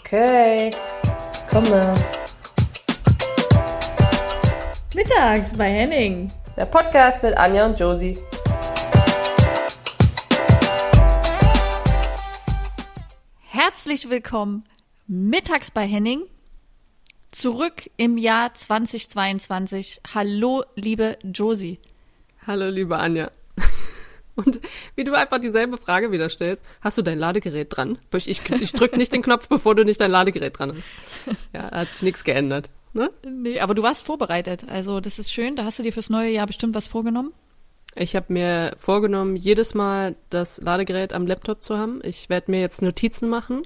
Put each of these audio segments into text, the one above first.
Okay, komme. Mittags bei Henning. Der Podcast mit Anja und Josie. Herzlich willkommen mittags bei Henning. Zurück im Jahr 2022. Hallo, liebe Josie. Hallo, liebe Anja. Und wie du einfach dieselbe Frage wieder stellst, hast du dein Ladegerät dran? Ich, ich, drück nicht den Knopf, bevor du nicht dein Ladegerät dran hast. Ja, hat sich nichts geändert. Ne? Nee, aber du warst vorbereitet. Also das ist schön. Da hast du dir fürs neue Jahr bestimmt was vorgenommen. Ich habe mir vorgenommen, jedes Mal das Ladegerät am Laptop zu haben. Ich werde mir jetzt Notizen machen.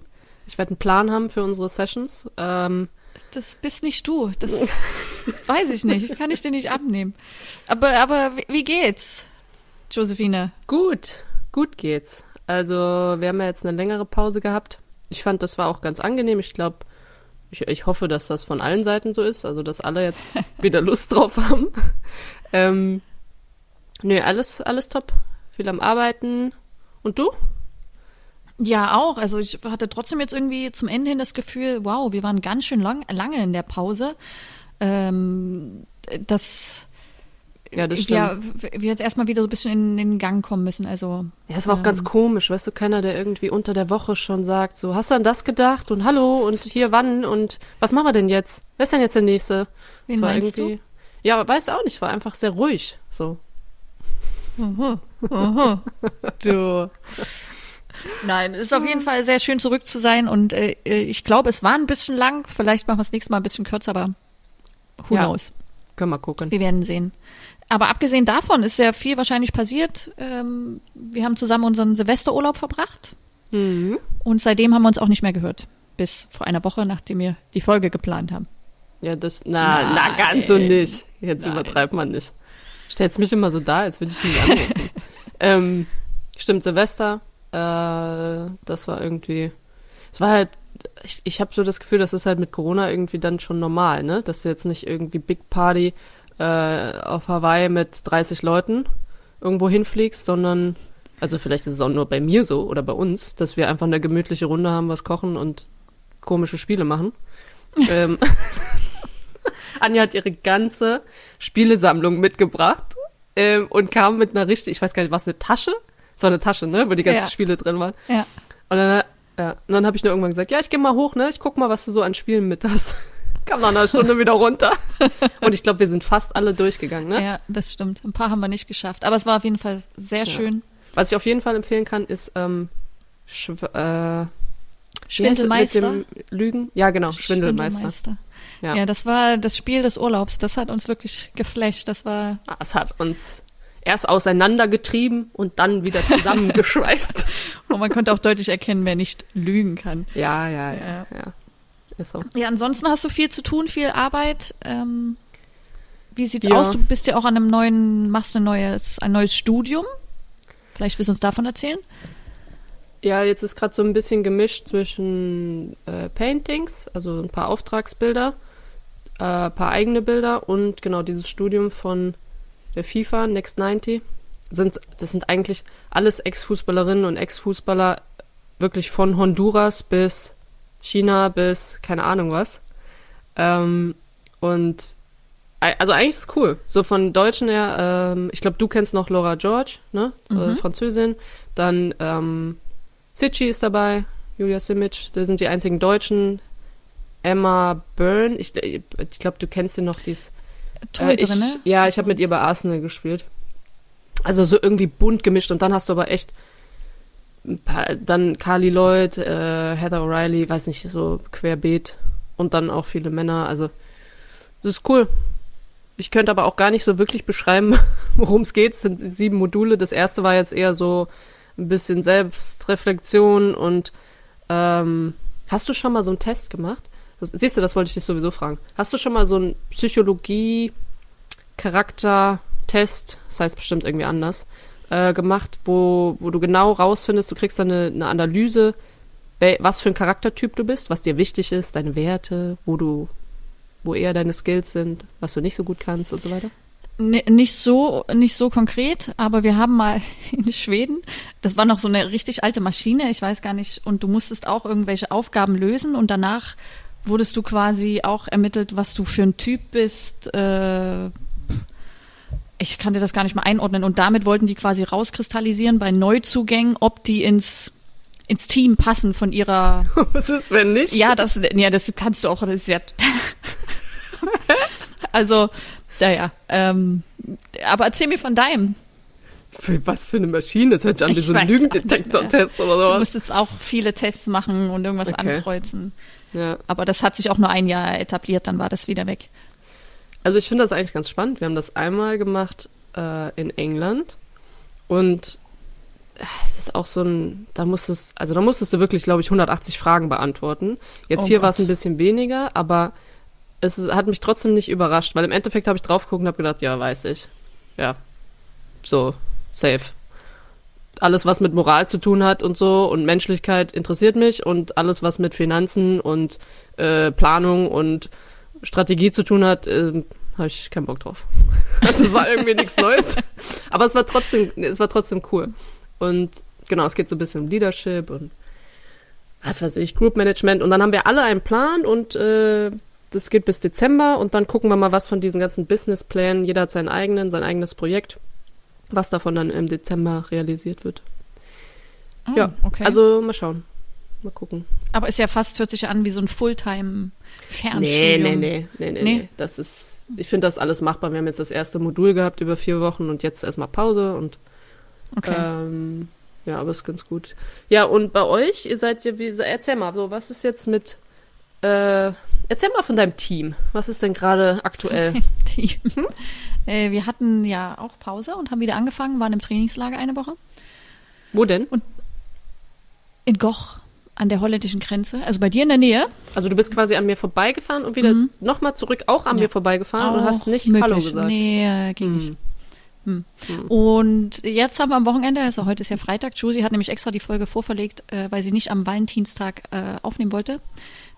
Ich werde einen Plan haben für unsere Sessions. Ähm, das bist nicht du. Das weiß ich nicht. Kann ich dir nicht abnehmen. Aber, aber wie geht's, Josephine? Gut, gut geht's. Also wir haben ja jetzt eine längere Pause gehabt. Ich fand, das war auch ganz angenehm. Ich glaube, ich, ich hoffe, dass das von allen Seiten so ist. Also dass alle jetzt wieder Lust drauf haben. Ähm, nö, alles, alles top. Viel am Arbeiten. Und du? Ja, auch. Also ich hatte trotzdem jetzt irgendwie zum Ende hin das Gefühl, wow, wir waren ganz schön lang, lange in der Pause. Ähm, das Ja, das ja, stimmt. wir jetzt erstmal wieder so ein bisschen in, in den Gang kommen müssen. Also Ja, es war auch ganz ähm, komisch, weißt du, keiner, der irgendwie unter der Woche schon sagt, so, hast du an das gedacht und hallo und hier wann und was machen wir denn jetzt? Wer ist denn jetzt der Nächste? Wen Es war meinst irgendwie, Ja, aber weißt du auch nicht, war einfach sehr ruhig, so. Du. Nein, es ist auf jeden Fall sehr schön zurück zu sein und äh, ich glaube, es war ein bisschen lang. Vielleicht machen wir es nächstes Mal ein bisschen kürzer, aber who Ja. knows? Können wir gucken. Wir werden sehen. Aber abgesehen davon ist ja viel wahrscheinlich passiert. Ähm, wir haben zusammen unseren Silvesterurlaub verbracht Mhm. und seitdem haben wir uns auch nicht mehr gehört. Bis vor einer Woche, nachdem wir die Folge geplant haben. Ja, das, na, na, ganz so nicht. Jetzt Nein. übertreibt man nicht. Stellst mich immer so da, als würde ich ihn anrufen. ähm, stimmt, Silvester, äh, das war irgendwie, es war halt, ich, ich habe so das Gefühl, das ist halt mit Corona irgendwie dann schon normal, ne? Dass du jetzt nicht irgendwie Big Party äh, auf Hawaii mit 30 Leuten irgendwo hinfliegst, sondern, also vielleicht ist es auch nur bei mir so oder bei uns, dass wir einfach eine gemütliche Runde haben, was kochen und komische Spiele machen. ähm, Anja hat ihre ganze Spielesammlung mitgebracht ähm, und kam mit einer richtig, ich weiß gar nicht, was eine Tasche? Es war eine Tasche, ne, wo die ganzen Ja. Spiele drin waren. Ja. Und dann, ja, und dann habe ich nur irgendwann gesagt, ja, ich gehe mal hoch, ne, ich guck mal, was du so an Spielen mit hast. Kam nach einer Stunde wieder runter. Und ich glaube, wir sind fast alle durchgegangen, ne? Ja, das stimmt. Ein paar haben wir nicht geschafft. Aber es war auf jeden Fall sehr schön. Was ich auf jeden Fall empfehlen kann, ist ähm, Schw äh, Schwindelmeister. Mit dem Lügen? Ja, genau, Schwindelmeister. Ja. Ja. das war das Spiel des Urlaubs. Das hat uns wirklich geflasht. Das war Ah, Es hat uns erst auseinandergetrieben und dann wieder zusammengeschweißt. Und man konnte auch deutlich erkennen, wer nicht lügen kann. ja, ja, Ja. ja, ja. Ist so. Ja, ansonsten hast du viel zu tun, viel Arbeit. Ähm, wie sieht's Ja. aus? Du bist ja auch an einem neuen, machst ein neues, ein neues Studium. Vielleicht willst du uns davon erzählen? Ja, jetzt ist gerade so ein bisschen gemischt zwischen äh, Paintings, also ein paar Auftragsbilder, äh, ein paar eigene Bilder und genau dieses Studium von der FIFA Next 90. Sind, das sind eigentlich alles Ex-Fußballerinnen und Ex-Fußballer wirklich von Honduras bis China bis keine Ahnung was. Ähm, und also eigentlich ist es cool. So von Deutschen her, ähm, ich glaube, du kennst noch Laura George, ne? Äh, Französin. Dann ähm, Sitchi ist dabei, Julia Simic, das sind die einzigen Deutschen. Emma Byrne, ich, ich glaube, du kennst sie noch, die ist äh, ich, ne? Ja, ich habe mit ihr bei Arsenal gespielt. Also so irgendwie bunt gemischt und dann hast du aber echt dann Carly Lloyd, äh, Heather O'Reilly, weiß nicht, so querbeet und dann auch viele Männer. Also das ist cool. Ich könnte aber auch gar nicht so wirklich beschreiben, worum es geht. Es sind sieben Module. Das erste war jetzt eher so ein bisschen Selbstreflexion und ähm, hast du schon mal so einen Test gemacht? Das, siehst du, das wollte ich dich sowieso fragen. Hast du schon mal so einen Psychologie-Charakter-Test, das heißt bestimmt irgendwie anders, äh, gemacht, wo, wo du genau rausfindest, du kriegst dann eine, eine Analyse, was für ein Charaktertyp du bist, was dir wichtig ist, deine Werte, wo du, wo eher deine Skills sind, was du nicht so gut kannst und so weiter? N nicht so, nicht so konkret, aber wir haben mal in Schweden, das war noch so eine richtig alte Maschine, ich weiß gar nicht, und du musstest auch irgendwelche Aufgaben lösen und danach wurdest du quasi auch ermittelt, was du für ein Typ bist. Äh, ich kann dir das gar nicht mal einordnen. Und damit wollten die quasi rauskristallisieren bei Neuzugängen, ob die ins ins Team passen von ihrer. Was ist, wenn nicht? Ja, das, ja, das kannst du auch. Das ist ja. also, naja. Ähm, aber erzähl mir von deinem. Für was für eine Maschine? Das hört sich an wie so ein Lügendetektor-Test oder Du sowas. musstest auch viele Tests machen und irgendwas Okay. ankreuzen. Ja. Aber das hat sich auch nur ein Jahr etabliert, dann war das wieder weg. Also ich finde das eigentlich ganz spannend. Wir haben das einmal gemacht äh, in England und äh, es ist auch so ein, da musstest, also da musstest du wirklich, glaube ich, 180 Fragen beantworten. Jetzt Oh hier war es ein bisschen weniger, aber es ist, hat mich trotzdem nicht überrascht, weil im Endeffekt habe ich drauf geguckt und habe gedacht, ja, weiß ich. Ja, so, safe. Alles, was mit Moral zu tun hat und so und Menschlichkeit interessiert mich und alles, was mit Finanzen und äh, Planung und Strategie zu tun hat, äh, habe ich keinen Bock drauf. Also es war irgendwie nichts Neues. Aber es war trotzdem, es war trotzdem cool. Und genau, es geht so ein bisschen um Leadership und was weiß ich, Group Management. Und dann haben wir alle einen Plan und äh, das geht bis Dezember und dann gucken wir mal, was von diesen ganzen Businessplänen, jeder hat seinen eigenen, sein eigenes Projekt, was davon dann im Dezember realisiert wird. Oh, Ja, okay. Also mal schauen. Mal gucken. Aber ist ja fast, hört sich ja an wie so ein Fulltime Fernstudium. Nee, nee, nee, nee, nee, Nee? Das ist, ich finde das alles machbar. Wir haben jetzt das erste Modul gehabt über vier Wochen und jetzt erstmal Pause und Okay. ähm, ja, aber ist ganz gut. Ja, und bei euch, ihr seid ja, wie, erzähl mal, so, was ist jetzt mit, äh, erzähl mal von deinem Team. Was ist denn gerade aktuell? Die, äh, wir hatten ja auch Pause und haben wieder angefangen, waren im Trainingslager eine Woche. Wo denn? In Goch an der holländischen Grenze, also bei dir in der Nähe. Also du bist quasi an mir vorbeigefahren und wieder Mhm. nochmal zurück auch an Ja. mir vorbeigefahren und Auch hast nicht möglich. Hallo gesagt. Nee, äh, ging Hm. nicht. Und jetzt haben wir am Wochenende, also heute ist ja Freitag, Josie hat nämlich extra die Folge vorverlegt, äh, weil sie nicht am Valentinstag äh, aufnehmen wollte.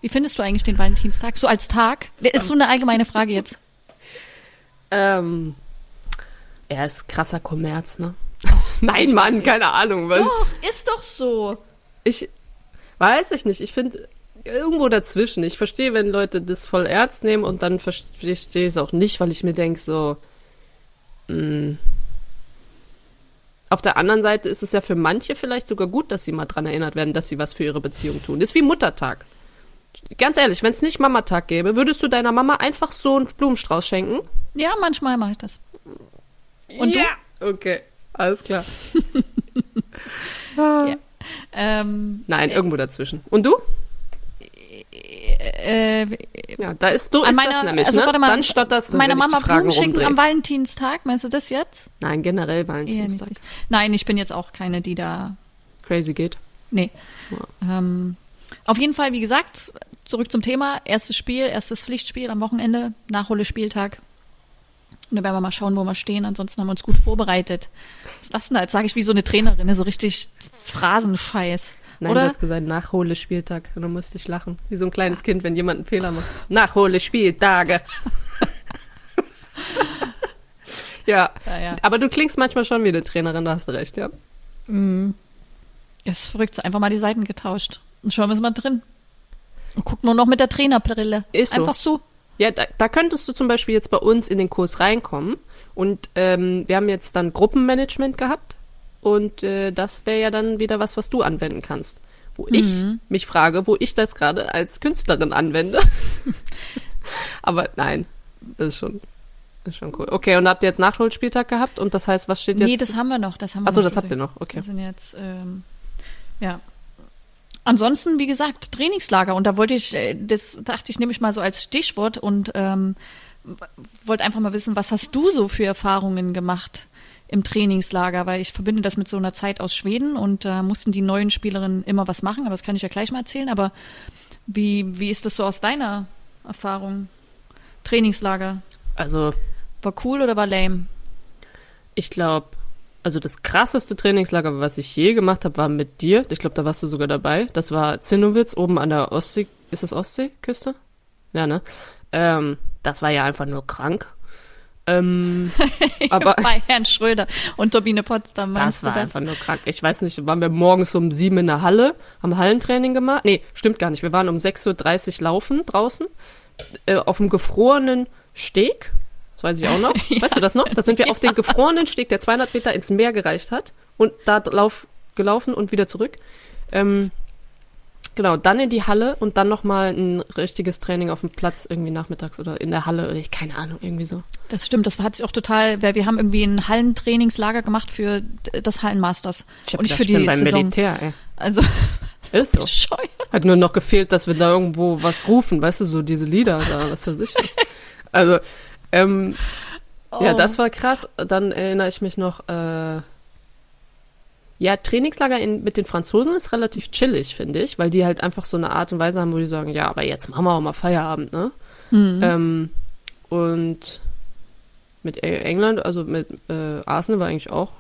Wie findest du eigentlich den Valentinstag? So als Tag? Ist so eine allgemeine Frage jetzt. Ähm, er ist krasser Kommerz, ne? Nein, Mann, keine Ahnung. Was? Doch, ist doch so. Ich weiß ich nicht. Ich finde irgendwo dazwischen. Ich verstehe, wenn Leute das voll ernst nehmen und dann verstehe ich es auch nicht, weil ich mir denke, so. Mh. Auf der anderen Seite ist es ja für manche vielleicht sogar gut, dass sie mal dran erinnert werden, dass sie was für ihre Beziehung tun. Ist wie Muttertag. Ganz ehrlich, wenn es nicht Mamatag gäbe, würdest du deiner Mama einfach so einen Blumenstrauß schenken? Ja, manchmal mache ich das. Und ja. Okay, alles klar. Ähm, Nein, irgendwo dazwischen. Und du? äh, Ja, da ist so an ist meiner, das nämlich, also ne? mal, Dann stotterst du, meiner Mama Blumen schicken am Valentinstag, meinst du das jetzt? Nein, generell. Valentinstag. Nein, ich bin jetzt auch keine, die da Crazy geht. Nee. Ähm, auf jeden Fall, wie gesagt, zurück zum Thema. Erstes Spiel, erstes Pflichtspiel am Wochenende, Nachholespieltag. Und da werden wir mal schauen, wo wir stehen. Ansonsten haben wir uns gut vorbereitet. Was lassen als sage ich wie so eine Trainerin, ne? so richtig Phrasenscheiß. Nein, Oder? du hast gesagt, Nachhole-Spieltag. Und dann musste ich lachen. Wie so ein kleines Kind, wenn jemand einen Fehler macht. Nachhole-Spieltage. ja. Ja, ja. Aber du klingst manchmal schon wie eine Trainerin, da hast du recht, ja. Es ist verrückt, so einfach mal die Seiten getauscht. Und schon ist man drin. Und guck nur noch mit der Trainerbrille. Ist so. Einfach so. Ja, da, da könntest du zum Beispiel jetzt bei uns in den Kurs reinkommen. Und ähm, wir haben jetzt dann Gruppenmanagement gehabt. Und äh, das wäre ja dann wieder was, was du anwenden kannst. Wo ich mich frage, wo ich das gerade als Künstlerin anwende. Aber nein, das ist schon, ist schon cool. Okay, und habt ihr jetzt Nachholspieltag gehabt? Und das heißt, was steht jetzt? Nee, das haben wir noch. Das haben wir Achso, noch, das habt Josie. ihr noch. Okay. Wir sind jetzt, ähm, ja. Ansonsten, wie gesagt, Trainingslager. Und da wollte ich, äh, das dachte ich, nehme ich mal so als Stichwort und ähm, wollte einfach mal wissen, was hast du so für Erfahrungen gemacht im Trainingslager? Weil ich verbinde das mit so einer Zeit aus Schweden und da mussten die neuen Spielerinnen immer was machen, aber das kann ich ja gleich mal erzählen. Aber wie, wie ist das so aus deiner Erfahrung? Trainingslager. Also, War cool oder war lame? ich glaube, also das krasseste Trainingslager, was ich je gemacht habe, war mit dir. Ich glaube, da warst du sogar dabei. Das war Zinnowitz oben an der Ostsee. Ist das Ostseeküste? Ja, ne? Ähm, das war ja einfach nur krank. Ähm, aber Bei Herrn Schröder und Turbine Potsdam, das war das? einfach nur krank. Ich weiß nicht, waren wir morgens um sieben in der Halle, haben Hallentraining gemacht. Nee, stimmt gar nicht. Wir waren um 6.30 Uhr laufen draußen, äh, auf dem gefrorenen Steg. Das weiß ich auch noch. Weißt du das noch? Da sind wir auf den gefrorenen Steg, der 200 Meter ins Meer gereicht hat. Und da lauf, gelaufen und wieder zurück. Ähm, genau, dann in die Halle und dann nochmal ein richtiges Training auf dem Platz irgendwie nachmittags oder in der Halle oder ich, keine Ahnung, irgendwie so. Das stimmt, das hat sich auch total, weil wir haben irgendwie ein Hallentrainingslager gemacht für das Hallenmasters. Ich und für ich bin die beim Saison. Militär, ey. Also, Ist so. bescheuert. Hat nur noch gefehlt, dass wir da irgendwo was rufen, weißt du, so diese Lieder da, was weiß ich. Also, ähm, ja, Oh. das war krass. Dann erinnere ich mich noch, äh, ja, Trainingslager in, mit den Franzosen ist relativ chillig, finde ich, weil die halt einfach so eine Art und Weise haben, wo die sagen, ja, aber jetzt machen wir auch mal Feierabend, ne? Hm. Ähm, und mit E- England, also mit äh, Arsenal war eigentlich auch,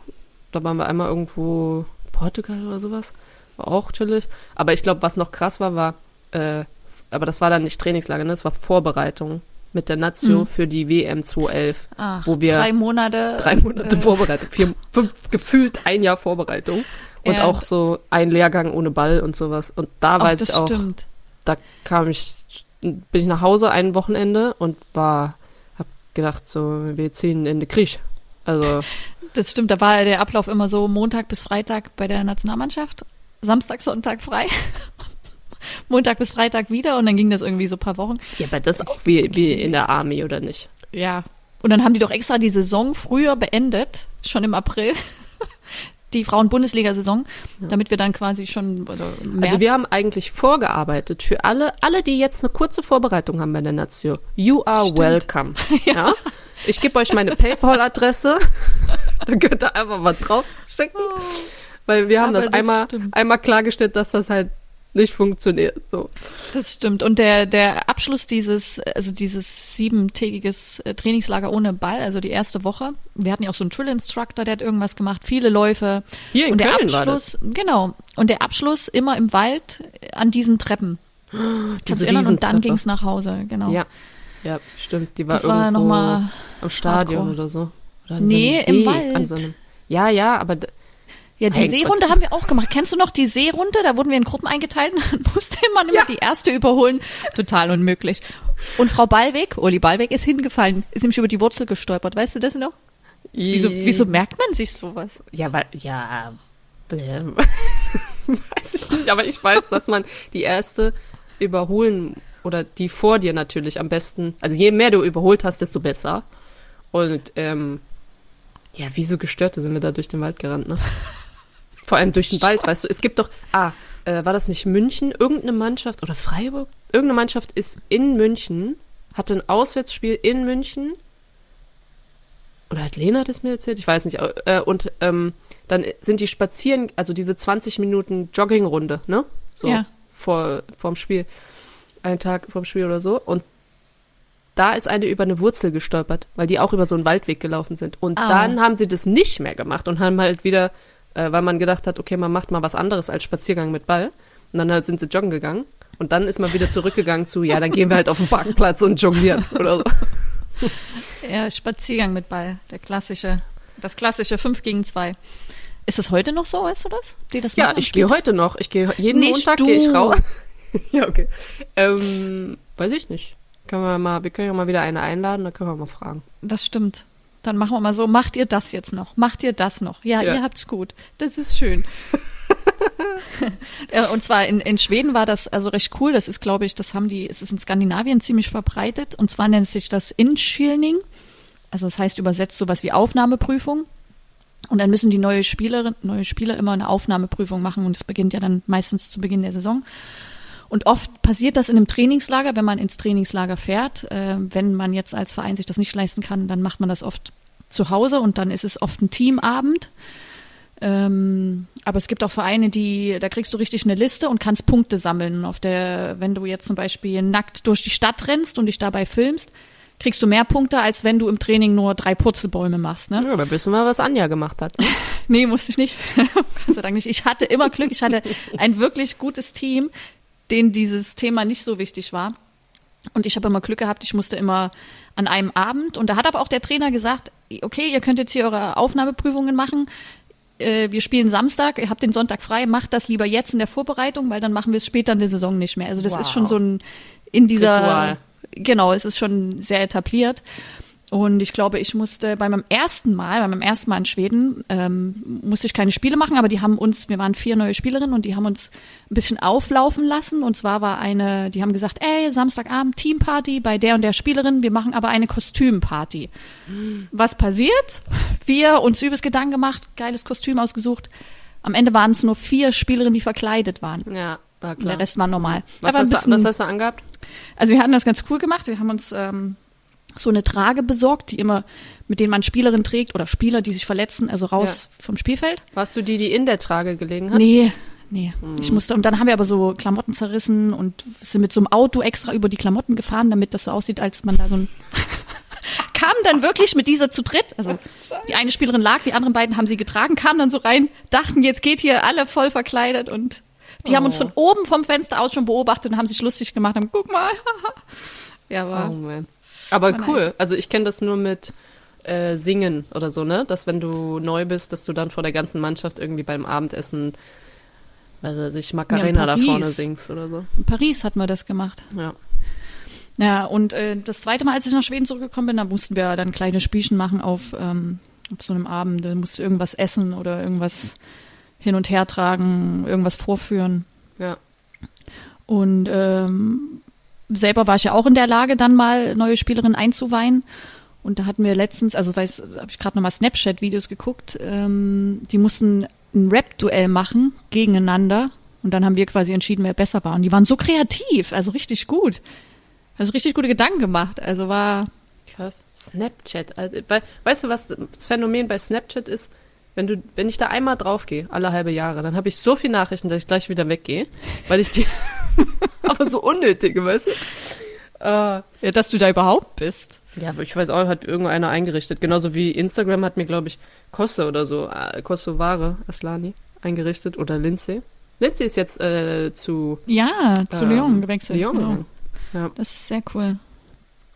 da waren wir einmal irgendwo Portugal oder sowas, war auch chillig. Aber ich glaube, was noch krass war, war, äh, aber das war dann nicht Trainingslager, ne? das war Vorbereitung mit der Nazio Mhm. für die WM 2011. Ach, wo wir drei Monate. Drei Monate äh, Vorbereitung, vier, fünf, gefühlt ein Jahr Vorbereitung. Und Ja. auch so ein Lehrgang ohne Ball und sowas. Und da Ach, weiß ich auch, stimmt. da kam ich, bin ich nach Hause ein Wochenende und war, hab gedacht, so, wir ziehen in den Krieg. Also, Das stimmt, da war der Ablauf immer so Montag bis Freitag bei der Nationalmannschaft, Samstag, Sonntag frei, Montag bis Freitag wieder und dann ging das irgendwie so ein paar Wochen. ja, aber das ist auch wie, wie in der Army, oder nicht? Ja. Und dann haben die doch extra die Saison früher beendet, schon im April. Die Frauen-Bundesliga-Saison, damit wir dann quasi schon Also wir haben eigentlich vorgearbeitet für alle, alle, die jetzt eine kurze Vorbereitung haben bei der Nazio. You are Stimmt. welcome. Ja. Ich gebe euch meine PayPal-Adresse. da könnt ihr einfach mal draufstecken. Weil wir haben Aber das, das einmal, stimmt. einmal klargestellt, dass das halt nicht funktioniert. So. Das stimmt. Und der, der Abschluss dieses, also dieses siebentägiges äh, Trainingslager ohne Ball, also die erste Woche. Wir hatten ja auch so einen Drill Instructor, der hat irgendwas gemacht, viele Läufe. Hier in und der Köln war das. Abschluss, genau. Und der Abschluss immer im Wald äh, an diesen Treppen. Kannst Diese erinnern? Und dann Riesentreppe. ging's nach Hause, genau. Ja. Ja, stimmt. Die war Das war irgendwo nochmal, am Stadion hardcore. oder so. Oder Nee, so im See, Wald. So einem, ja, ja, aber ja, die Mein Seerunde haben wir auch gemacht. Kennst du noch die Seerunde? Da wurden wir in Gruppen eingeteilt und dann musste man immer die erste überholen. Total unmöglich. Und Frau Ballweg, Uli Ballweg ist hingefallen, ist nämlich über die Wurzel gestolpert. Weißt du das noch? Wieso, wieso merkt man sich sowas? Ja, weil, ja, äh, weiß ich nicht, aber ich weiß, dass man die erste überholen oder die vor dir natürlich am besten, also je mehr du überholt hast, desto besser. Und ähm, ja, wie so Gestörte sind wir da durch den Wald gerannt, ne? Vor allem durch den Wald, weißt du, es gibt doch, ah, äh, war das nicht München? Irgendeine Mannschaft oder Freiburg? Irgendeine Mannschaft ist in München, hatte ein Auswärtsspiel in München oder hat Lena das mir erzählt? Ich weiß nicht. Äh, und ähm, dann sind die spazieren, also diese 20 Minuten Joggingrunde, ne? So Ja. vor vorm Spiel. Einen Tag vorm Spiel oder so. Und da ist eine über eine Wurzel gestolpert, weil die auch über so einen Waldweg gelaufen sind. Und Au. dann haben sie das nicht mehr gemacht und haben halt wieder, äh, weil man gedacht hat, okay, man macht mal was anderes als Spaziergang mit Ball. Und dann halt sind sie joggen gegangen. Und dann ist man wieder zurückgegangen zu, ja, dann gehen wir halt auf den Parkplatz und jonglieren oder so. Ja, Spaziergang mit Ball, der klassische, das klassische 5 gegen 2. Ist das heute noch so, weißt du das? Die das Ja, ich gehe heute noch. Ich gehe jeden Nicht Montag gehe ich raus. ja, okay. Ähm, weiß ich nicht. Können wir mal, wir können ja mal wieder eine einladen, da können wir mal fragen. Das stimmt. Dann machen wir mal so, macht ihr das jetzt noch? Macht ihr das noch? Ja, Ja. ihr habt's gut. Das ist schön. Äh, Und zwar in, in Schweden war das also recht cool. Das ist, glaube ich, das haben die, es ist in Skandinavien ziemlich verbreitet. Und zwar nennt sich das Inschilning. Also das heißt übersetzt sowas wie Aufnahmeprüfung. Und dann müssen die neue Spielerin, neue Spieler immer eine Aufnahmeprüfung machen. Und das beginnt ja dann meistens zu Beginn der Saison. Und oft passiert das in einem Trainingslager, wenn man ins Trainingslager fährt. Äh, wenn man jetzt als Verein sich das nicht leisten kann, dann macht man das oft zu Hause und dann ist es oft ein Teamabend. Ähm, aber es gibt auch Vereine, die, da kriegst du richtig eine Liste und kannst Punkte sammeln. Auf der, wenn du jetzt zum Beispiel nackt durch die Stadt rennst und dich dabei filmst, kriegst du mehr Punkte, als wenn du im Training nur drei Purzelbäume machst. Ne? Ja, aber wissen wir, was Anja gemacht hat. ne? Nee, musste ich nicht. Gott sei Dank nicht. Ich hatte immer Glück. Ich hatte ein wirklich gutes Team, denen dieses Thema nicht so wichtig war. Und ich habe immer Glück gehabt, ich musste immer an einem Abend. Und da hat aber auch der Trainer gesagt, okay, ihr könnt jetzt hier eure Aufnahmeprüfungen machen. Äh, wir spielen Samstag, ihr habt den Sonntag frei, macht das lieber jetzt in der Vorbereitung, weil dann machen wir es später in der Saison nicht mehr. Also das Wow. ist schon so ein in dieser Ritual. genau, es ist schon sehr etabliert. Und ich glaube, ich musste bei meinem ersten Mal, bei meinem ersten Mal in Schweden, ähm, musste ich keine Spiele machen, aber die haben uns, wir waren vier neue Spielerinnen und die haben uns ein bisschen auflaufen lassen. Und zwar war eine, die haben gesagt, ey, Samstagabend Teamparty bei der und der Spielerin, wir machen aber eine Kostümparty. Was passiert? Wir uns übelst Gedanken gemacht, geiles Kostüm ausgesucht. Am Ende waren es nur vier Spielerinnen, die verkleidet waren. Ja, war Und klar. der Rest war normal. was, Aber hast du, bisschen- was hast du angehabt? also wir hatten das ganz cool gemacht. Wir haben uns ähm, so eine Trage besorgt, die immer, mit denen man Spielerinnen trägt oder Spieler, die sich verletzen, also raus vom Spielfeld. Warst du die, die in der Trage gelegen hat? Nee, nee. Ich musste, und dann haben wir aber so Klamotten zerrissen und sind mit so einem Auto extra über die Klamotten gefahren, damit das so aussieht, als man da so ein kam dann wirklich mit dieser zu dritt, also die eine Spielerin lag, die anderen beiden haben sie getragen, kamen dann so rein, dachten, jetzt geht hier alle voll verkleidet und die haben uns Oh. von oben vom Fenster aus schon beobachtet und haben sich lustig gemacht, haben, guck mal. ja, war, Oh. Aber cool. nice. Also ich kenne das nur mit äh, Singen oder so, ne? Dass wenn du neu bist, dass du dann vor der ganzen Mannschaft irgendwie beim Abendessen, weiß er sich Macarena da Paris. vorne singst oder so. in Paris hatten wir das gemacht. Ja. Ja, und äh, das zweite Mal, als ich nach Schweden zurückgekommen bin, da mussten wir dann kleine Spielchen machen auf, ähm, auf so einem Abend. Da musste irgendwas essen oder irgendwas hin und her tragen, irgendwas vorführen. Ja. Und ähm, selber war ich ja auch in der Lage, dann mal neue Spielerinnen einzuweihen. Und da hatten wir letztens, also weiß, habe ich gerade nochmal Snapchat-Videos geguckt, ähm, die mussten ein Rap-Duell machen gegeneinander. Und dann haben wir quasi entschieden, wer besser war. Und die waren so kreativ, also richtig gut. Also richtig gute Gedanken gemacht. Also war, Krass. Snapchat. Also, we weißt du, was das Phänomen bei Snapchat ist? Wenn du, wenn ich da einmal draufgehe, alle halbe Jahre, dann habe ich so viele Nachrichten, dass ich gleich wieder weggehe, weil ich die, aber so unnötige, weißt du? Äh, ja, dass du da überhaupt bist. Ja, ich weiß auch, hat irgendeiner eingerichtet. Genauso wie Instagram hat mir, glaube ich, Kosse oder so, äh, Kosovare Aslani eingerichtet oder Lindsay. Lindsay ist jetzt äh, zu Ja, zu ähm, Lyon gewechselt. Lyon genau. Ja, Das ist sehr cool.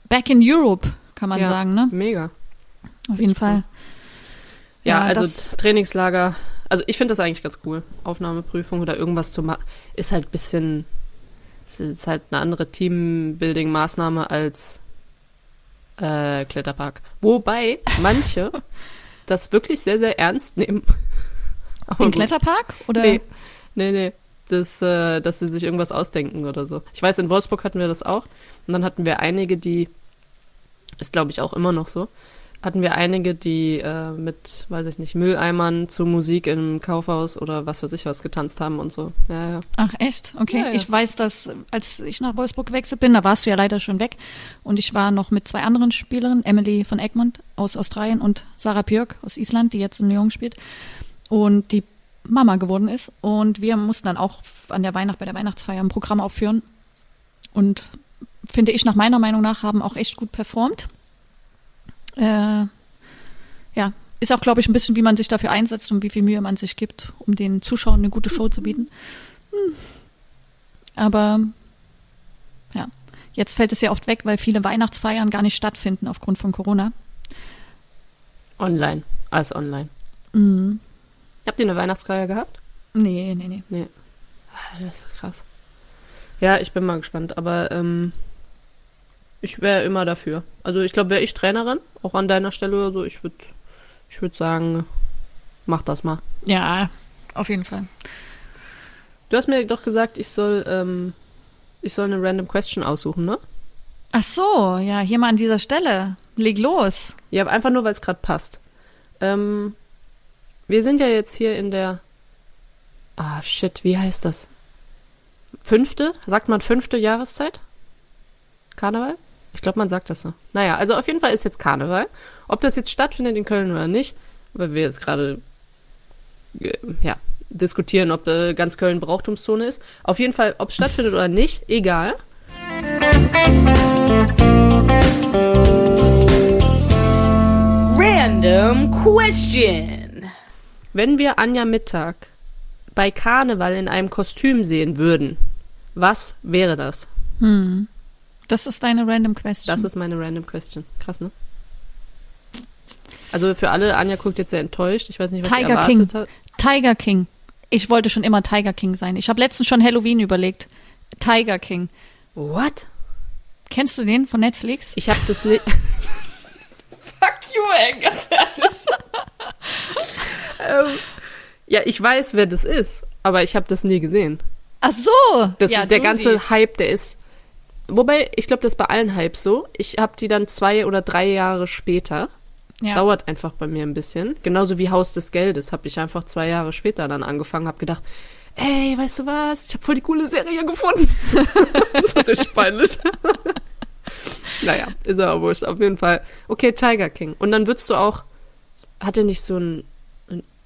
Back in Europe, kann man Ja. sagen, ne? mega. Auf jeden Fall. Ja, Ja, also Trainingslager. Also ich finde das eigentlich ganz cool. Aufnahmeprüfung oder irgendwas zu machen. Ist halt ein bisschen, es ist halt eine andere Teambuilding-Maßnahme als äh, Kletterpark. Wobei manche das wirklich sehr, sehr ernst nehmen. Den. Kletterpark? Oder? Nee, nee, nee. Das, äh, dass sie sich irgendwas ausdenken oder so. Ich weiß, in Wolfsburg hatten wir das auch. Und dann hatten wir einige, die, ist glaube ich auch immer noch so, hatten wir einige, die äh, mit, weiß ich nicht, Mülleimern zu Musik im Kaufhaus oder was weiß ich was getanzt haben und so. Ja, ja. Ach, echt? Okay. Ja, ja. Ich weiß, dass, als ich nach Wolfsburg gewechselt bin, da warst du ja leider schon weg. Und ich war noch mit zwei anderen Spielerinnen, Emily von Egmont aus Australien und Sarah Björk aus Island, die jetzt in Lyon spielt. Und die Mama geworden ist. Und wir mussten dann auch an der Weihnacht, bei der Weihnachtsfeier ein Programm aufführen. Und finde ich nach meiner Meinung nach haben auch echt gut performt. Äh, ja, ist auch, glaube ich, ein bisschen, wie man sich dafür einsetzt und wie viel Mühe man sich gibt, um den Zuschauern eine gute Show zu bieten. Hm. Aber ja, jetzt fällt es ja oft weg, weil viele Weihnachtsfeiern gar nicht stattfinden aufgrund von Corona. Online. Alles online. Mhm. Habt ihr eine Weihnachtsfeier gehabt? Nee, nee, nee. Ah, Das ist krass. Ja, ich bin mal gespannt, aber ähm, ich wäre immer dafür. Also ich glaube, wäre ich Trainerin, auch an deiner Stelle oder so, ich würde ich würd sagen, mach das mal. Ja, auf jeden Fall. Du hast mir doch gesagt, ich soll, ähm, ich soll eine random question aussuchen, ne? Ach so, ja, hier mal an dieser Stelle. Leg los. Ja, einfach nur, weil es gerade passt. Ähm, wir sind ja jetzt hier in der. Ah, shit, wie heißt das? Fünfte? Sagt man fünfte Jahreszeit? Karneval? Ich glaube, man sagt das so. Naja, also auf jeden Fall ist jetzt Karneval. Ob das jetzt stattfindet in Köln oder nicht, weil wir jetzt gerade äh, ja, diskutieren, ob äh, ganz Köln Brauchtumszone ist. Auf jeden Fall, ob es stattfindet oder nicht, egal. Random question. Wenn wir Anja Mittag bei Karneval in einem Kostüm sehen würden, was wäre das? Hm. Das ist deine Random Question. Das ist meine Random Question. Krass, ne? Also für alle, Anja guckt jetzt sehr enttäuscht. Ich weiß nicht, was sie Tiger erwartet King. hat. Tiger King. Ich wollte schon immer Tiger King sein. Ich habe letztens schon Halloween überlegt. Tiger King. What? Kennst du den von Netflix? Ich habe das nicht. Fuck you, ey, ganz ehrlich. ähm, ja, ich weiß, wer das ist, aber ich habe das nie gesehen. Ach so. Das, ja, der ganze Hype, der ist. Wobei, ich glaube, das ist bei allen Hypes so. Ich habe die dann zwei oder drei Jahre später. Ja. Dauert einfach bei mir ein bisschen. Genauso wie Haus des Geldes habe ich einfach zwei Jahre später dann angefangen, habe gedacht, ey, weißt du was? Ich habe voll die coole Serie gefunden. so richtig peinlich. naja, ist aber wurscht. Auf jeden Fall. Okay, Tiger King. Und dann würdest du auch. Hat er nicht so ein.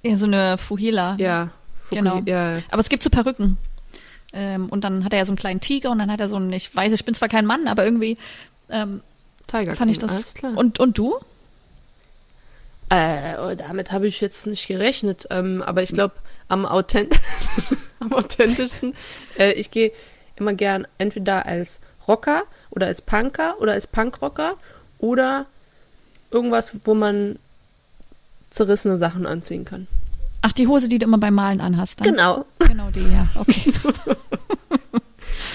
Ja, so eine Fuhila. Ja. Fuku- Genau. Ja. Aber es gibt so Perücken. Ähm, und dann hat er ja so einen kleinen Tiger und dann hat er so einen, ich weiß, ich bin zwar kein Mann, aber irgendwie ähm, Tiger fand King. ich das. Und, und du? Äh, oh, damit habe ich jetzt nicht gerechnet. Ähm, aber ich glaube, am, authent am authentischsten, äh, ich gehe immer gern entweder als Rocker oder als Punker oder als Punkrocker oder irgendwas, wo man zerrissene Sachen anziehen kann. Ach, die Hose, die du immer beim Malen anhast. Dann? Genau. Genau die, ja. Okay.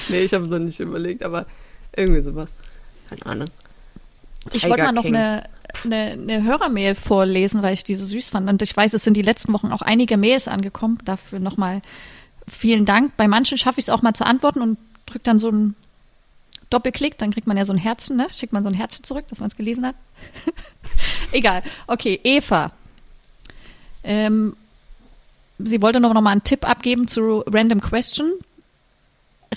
Nee, ich habe noch nicht überlegt, aber irgendwie sowas. Keine Ahnung. Ich wollte Tiger mal noch King. eine, eine, eine Hörermail vorlesen, weil ich die so süß fand. Und ich weiß, es sind die letzten Wochen auch einige Mails angekommen. Dafür nochmal vielen Dank. Bei manchen schaffe ich es auch mal zu antworten und drücke dann so einen Doppelklick, dann kriegt man ja so ein Herzchen, ne? Schickt man so ein Herzchen zurück, dass man es gelesen hat. Egal. Okay, Eva. Ähm, sie wollte noch, noch mal einen Tipp abgeben zu Random Question.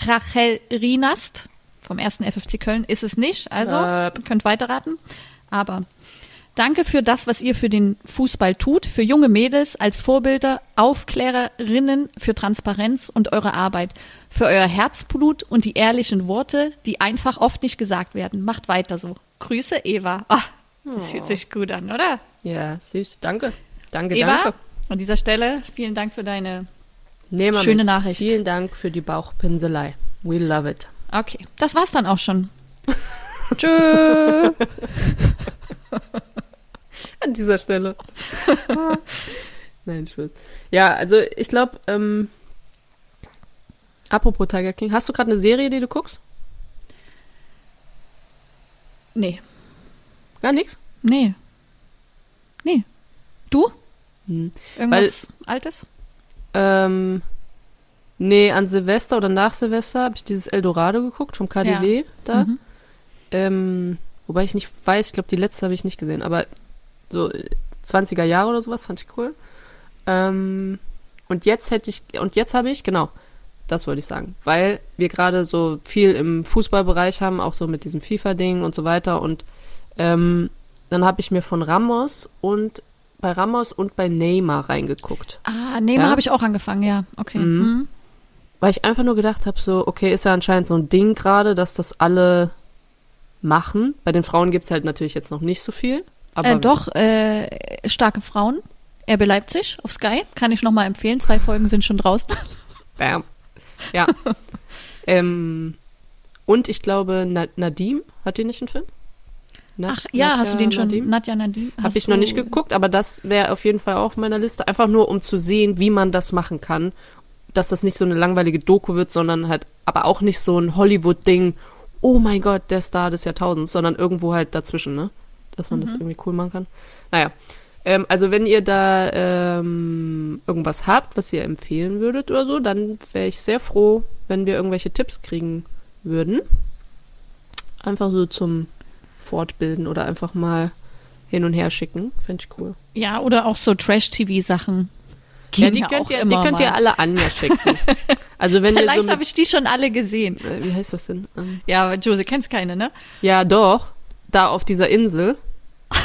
Rachel Rinast vom ersten FFC Köln ist es nicht, also Äh. könnt weiterraten. Aber danke für das, was ihr für den Fußball tut, für junge Mädels als Vorbilder, Aufklärerinnen für Transparenz und eure Arbeit, für euer Herzblut und die ehrlichen Worte, die einfach oft nicht gesagt werden. Macht weiter so. Grüße, Eva. Ah, das fühlt sich gut an, oder? Ja, süß. Danke. Danke, Eva, danke. An dieser Stelle vielen Dank für deine. Nehmen Schöne mit. Nachricht. Vielen Dank für die Bauchpinselei. We love it. Okay, das war's dann auch schon. Tschö. An dieser Stelle. Nein, Spaß. Ja, also ich glaube, ähm, apropos Tiger King, hast du gerade eine Serie, die du guckst? Nee, Gar nichts? nee. Nee. Du? Hm. Irgendwas Altes? Ähm, nee, an Silvester oder nach Silvester habe ich dieses Eldorado geguckt vom KDW da. Mhm. Ähm, wobei ich nicht weiß, ich glaube, die letzte habe ich nicht gesehen, aber so äh, 20er Jahre oder sowas fand ich cool. Ähm, und jetzt hätte ich, und jetzt habe ich, genau, das wollte ich sagen, weil wir gerade so viel im Fußballbereich haben, auch so mit diesem FIFA-Ding und so weiter. Und ähm, dann habe ich mir von Ramos und bei Ramos und bei Neymar reingeguckt. Ah, Neymar Ja? habe ich auch angefangen, ja. Okay. Mhm. Mhm. Weil ich einfach nur gedacht habe, so, okay, ist ja anscheinend so ein Ding gerade, dass das alle machen. Bei den Frauen gibt's halt natürlich jetzt noch nicht so viel. Aber Äh, doch, äh, starke Frauen. RB Leipzig auf Sky. Kann ich nochmal empfehlen. Zwei Folgen sind schon draußen. Bam. Ja. ähm, und ich glaube, Na Nadim, hat die nicht einen Film? Nat- Ach ja, hast du den schon? Nadim? Nadja Nadim? Habe ich noch nicht geguckt, aber das wäre auf jeden Fall auch auf meiner Liste. Einfach nur, um zu sehen, wie man das machen kann. Dass das nicht so eine langweilige Doku wird, sondern halt, aber auch nicht so ein Hollywood-Ding, oh mein Gott, der Star des Jahrtausends, sondern irgendwo halt dazwischen, ne? Dass man das irgendwie cool machen kann. Naja. Ähm, also wenn ihr da ähm, irgendwas habt, was ihr empfehlen würdet oder so, dann wäre ich sehr froh, wenn wir irgendwelche Tipps kriegen würden. Einfach so zum Fortbilden oder einfach mal hin und her schicken. Finde ich cool. Ja, oder auch so Trash-TV-Sachen. Ja, die ja könnt, ihr, die könnt ihr alle Anja schicken. Also wenn Vielleicht so habe ich die schon alle gesehen. äh, wie heißt das denn? Ähm, Ja, Jose kennst keine, ne? ja, doch. Da auf dieser Insel.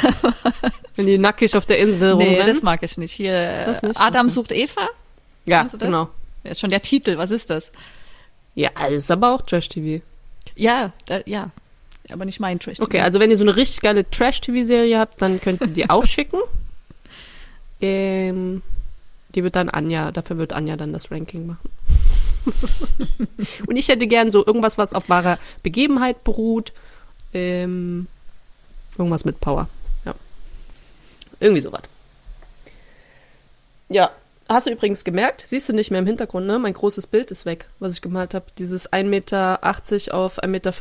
wenn die nackig auf der Insel Nee, rumrennen. das mag ich nicht. Hier, nicht? Adam Okay. sucht Eva. ja, genau. Ja, ist schon der Titel. Was ist das? Ja, ist aber auch Trash-TV. Ja, da, ja. Aber nicht mein Trash-TV. Okay, also wenn ihr so eine richtig geile Trash-TV-Serie habt, dann könnt ihr die auch schicken. Ähm, die wird dann Anja, dafür wird Anja dann das Ranking machen. Und ich hätte gern so irgendwas, was auf wahrer Begebenheit beruht. Ähm, irgendwas mit Power. Ja. Irgendwie sowas. Ja. Hast du übrigens gemerkt, siehst du nicht mehr im Hintergrund, ne? Mein großes Bild ist weg, was ich gemalt habe. Dieses 1,80 Meter auf 1,50 Meter.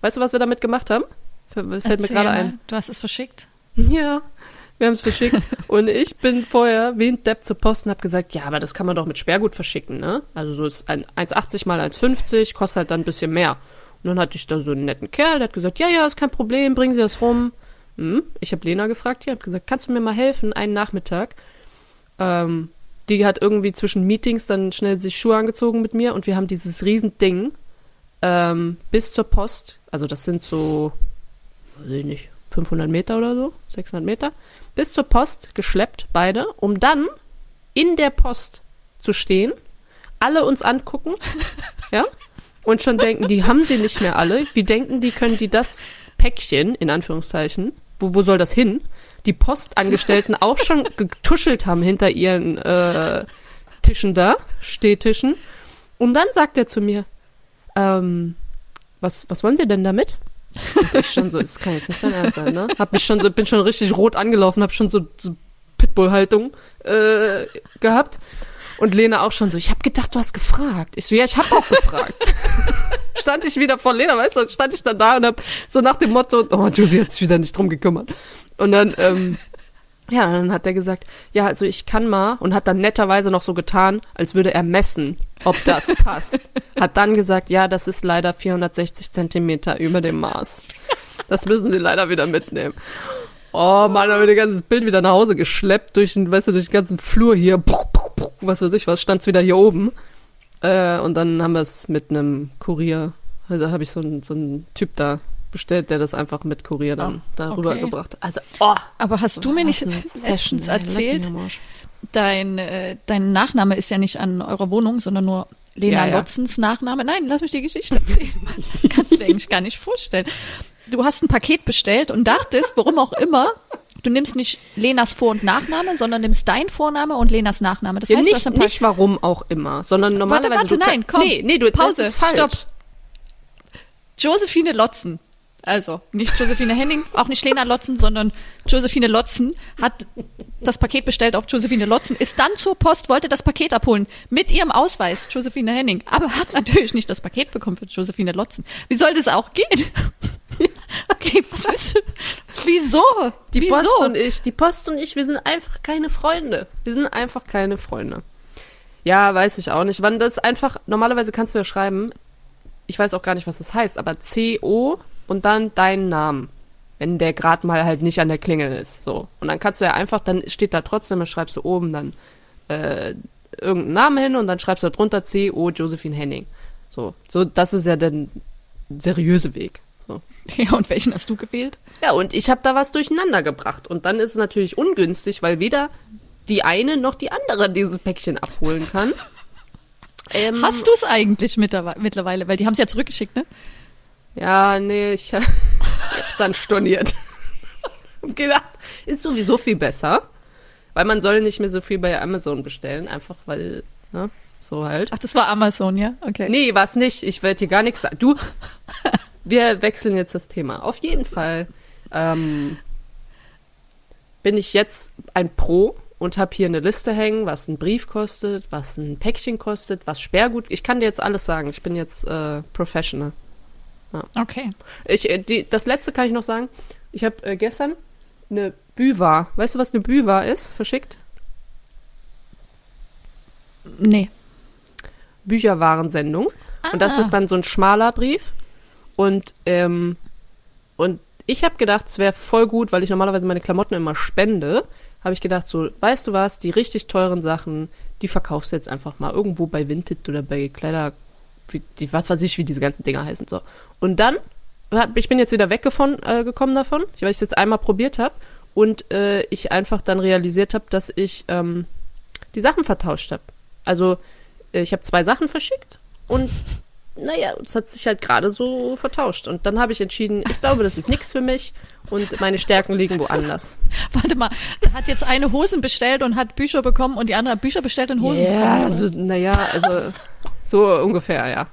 Weißt du, was wir damit gemacht haben? Fällt mir Erzähl gerade mal. ein. Du hast es verschickt. Ja, wir haben es verschickt. und ich bin vorher wie ein Depp zur Post und habe gesagt, ja, aber das kann man doch mit Sperrgut verschicken, ne? Also so ist ein 1,80 mal 1,50, kostet halt dann ein bisschen mehr. Und dann hatte ich da so einen netten Kerl, der hat gesagt, ja, ja, ist kein Problem, bringen Sie das rum. Hm. Ich habe Lena gefragt, die hat gesagt, kannst du mir mal helfen, einen Nachmittag? Ähm, die hat irgendwie zwischen Meetings dann schnell sich Schuhe angezogen mit mir und wir haben dieses Riesending ähm, bis zur Post, also das sind so, weiß ich nicht, 500 Meter oder so, 600 Meter, bis zur Post geschleppt, beide, um dann in der Post zu stehen, alle uns angucken, ja, und schon denken, die haben sie nicht mehr alle. Wie denken die, können die das Päckchen, in Anführungszeichen, wo, wo soll das hin? Die Postangestellten auch schon getuschelt haben hinter ihren äh, Tischen da, Stehtischen. Und dann sagt er zu mir, ähm, was, was wollen Sie denn damit? Und ich schon so, das kann jetzt nicht dein Ernst sein, ne? Hab mich schon so, bin schon richtig rot angelaufen, hab schon so, so Pitbull-Haltung äh, gehabt. Und Lena auch schon so, ich hab gedacht, du hast gefragt. Ich so, ja, ich hab auch gefragt. stand ich wieder vor Lena, weißt du, stand ich dann da und hab so nach dem Motto, oh, Josie hat sich wieder nicht drum gekümmert. Und dann, ähm, ja, dann hat er gesagt, ja, also ich kann mal und hat dann netterweise noch so getan, als würde er messen, ob das passt. Hat dann gesagt, ja, das ist leider 460 Zentimeter über dem Maß. Das müssen Sie leider wieder mitnehmen. Oh Mann, haben wir das ganze Bild wieder nach Hause geschleppt durch den, weißt du, durch den ganzen Flur hier. Was weiß ich was, stand's wieder hier oben. Äh, und dann haben wir es mit einem Kurier, also habe ich so einen so einen Typ da bestellt, der das einfach mit Kurier dann Oh, darüber okay. gebracht hat. Also, oh, Aber hast du mir nicht was ein letztens Session, ey. Leck erzählt, dein, äh, dein Nachname ist ja nicht an eurer Wohnung, sondern nur Lena Ja, ja. Lotzens Nachname. Nein, lass mich die Geschichte erzählen. Das kannst du dir eigentlich gar nicht vorstellen. Du hast ein Paket bestellt und dachtest, warum auch immer, du nimmst nicht Lenas Vor- und Nachname, sondern nimmst dein Vorname und Lenas Nachname. Das Ja, heißt, du hast nicht, ein Paket. nicht warum auch immer, sondern normalerweise. warte, kann- nein, komm. Nee, nee, du Pause, falsch. stopp. Josephine Lotzen. Also, nicht Josephine Henning, auch nicht Lena Lotzen, sondern Josephine Lotzen hat das Paket bestellt auf Josephine Lotzen, ist dann zur Post, wollte das Paket abholen mit ihrem Ausweis, Josephine Henning, aber hat natürlich nicht das Paket bekommen für Josephine Lotzen. Wie soll das auch gehen? okay, was willst du? Wieso? Die Wieso? Post und ich, die Post und ich, wir sind einfach keine Freunde. Wir sind einfach keine Freunde. Ja, weiß ich auch nicht. Wann das einfach, normalerweise kannst du ja schreiben, ich weiß auch gar nicht, was das heißt, aber C-O und dann deinen Namen. Wenn der gerade mal halt nicht an der Klingel ist. So. Und dann kannst du ja einfach, dann steht da trotzdem, dann schreibst du oben dann äh, irgendeinen Namen hin und dann schreibst du drunter C-O Josephine Henning. So. So, das ist ja der seriöse Weg. So. Ja, und welchen hast du gewählt? Ja, und ich habe da was durcheinander gebracht. Und dann ist es natürlich ungünstig, weil weder die eine noch die andere dieses Päckchen abholen kann. Ähm, Hast du es eigentlich mittlerweile, mittlerweile? Weil die haben es ja zurückgeschickt, ne? Ja, nee, ich, ich hab's dann storniert. hab gedacht, ist sowieso viel besser. Weil man soll nicht mehr so viel bei Amazon bestellen, einfach weil, ne, so halt. Ach, das war Amazon, ja? Okay. Nee, war's nicht. Ich werde hier gar nichts sagen. Du, wir wechseln jetzt das Thema. Auf jeden Fall ähm, bin ich jetzt ein Pro und habe hier eine Liste hängen, was ein Brief kostet, was ein Päckchen kostet, was Sperrgut. Ich kann dir jetzt alles sagen. Ich bin jetzt äh, Professional. Okay. Ich, äh, die, das letzte kann ich noch sagen. Ich habe äh, gestern eine Büwa. Weißt du, was eine Büwa ist? Verschickt? Nee. Bücherwarensendung. Und das Ah. ist dann so ein schmaler Brief. Und, ähm, und ich habe gedacht, es wäre voll gut, weil ich normalerweise meine Klamotten immer spende. Habe ich gedacht, so, weißt du was, die richtig teuren Sachen, die verkaufst du jetzt einfach mal irgendwo bei Vinted oder bei Kleider, wie, die, was weiß ich, wie diese ganzen Dinger heißen. so. Und dann, hab- ich bin jetzt wieder weggekommen äh, davon, weil ich es jetzt einmal probiert habe. Und äh, ich einfach dann realisiert habe, dass ich ähm, die Sachen vertauscht habe. Also äh, ich habe zwei Sachen verschickt und naja, es hat sich halt gerade so vertauscht. Und dann habe ich entschieden, ich glaube, das ist nichts für mich und meine Stärken liegen woanders. Warte mal, da hat jetzt eine Hosen bestellt und hat Bücher bekommen und die andere hat Bücher bestellt und Hosen Ja, bekommen. also, naja, also So ungefähr, ja.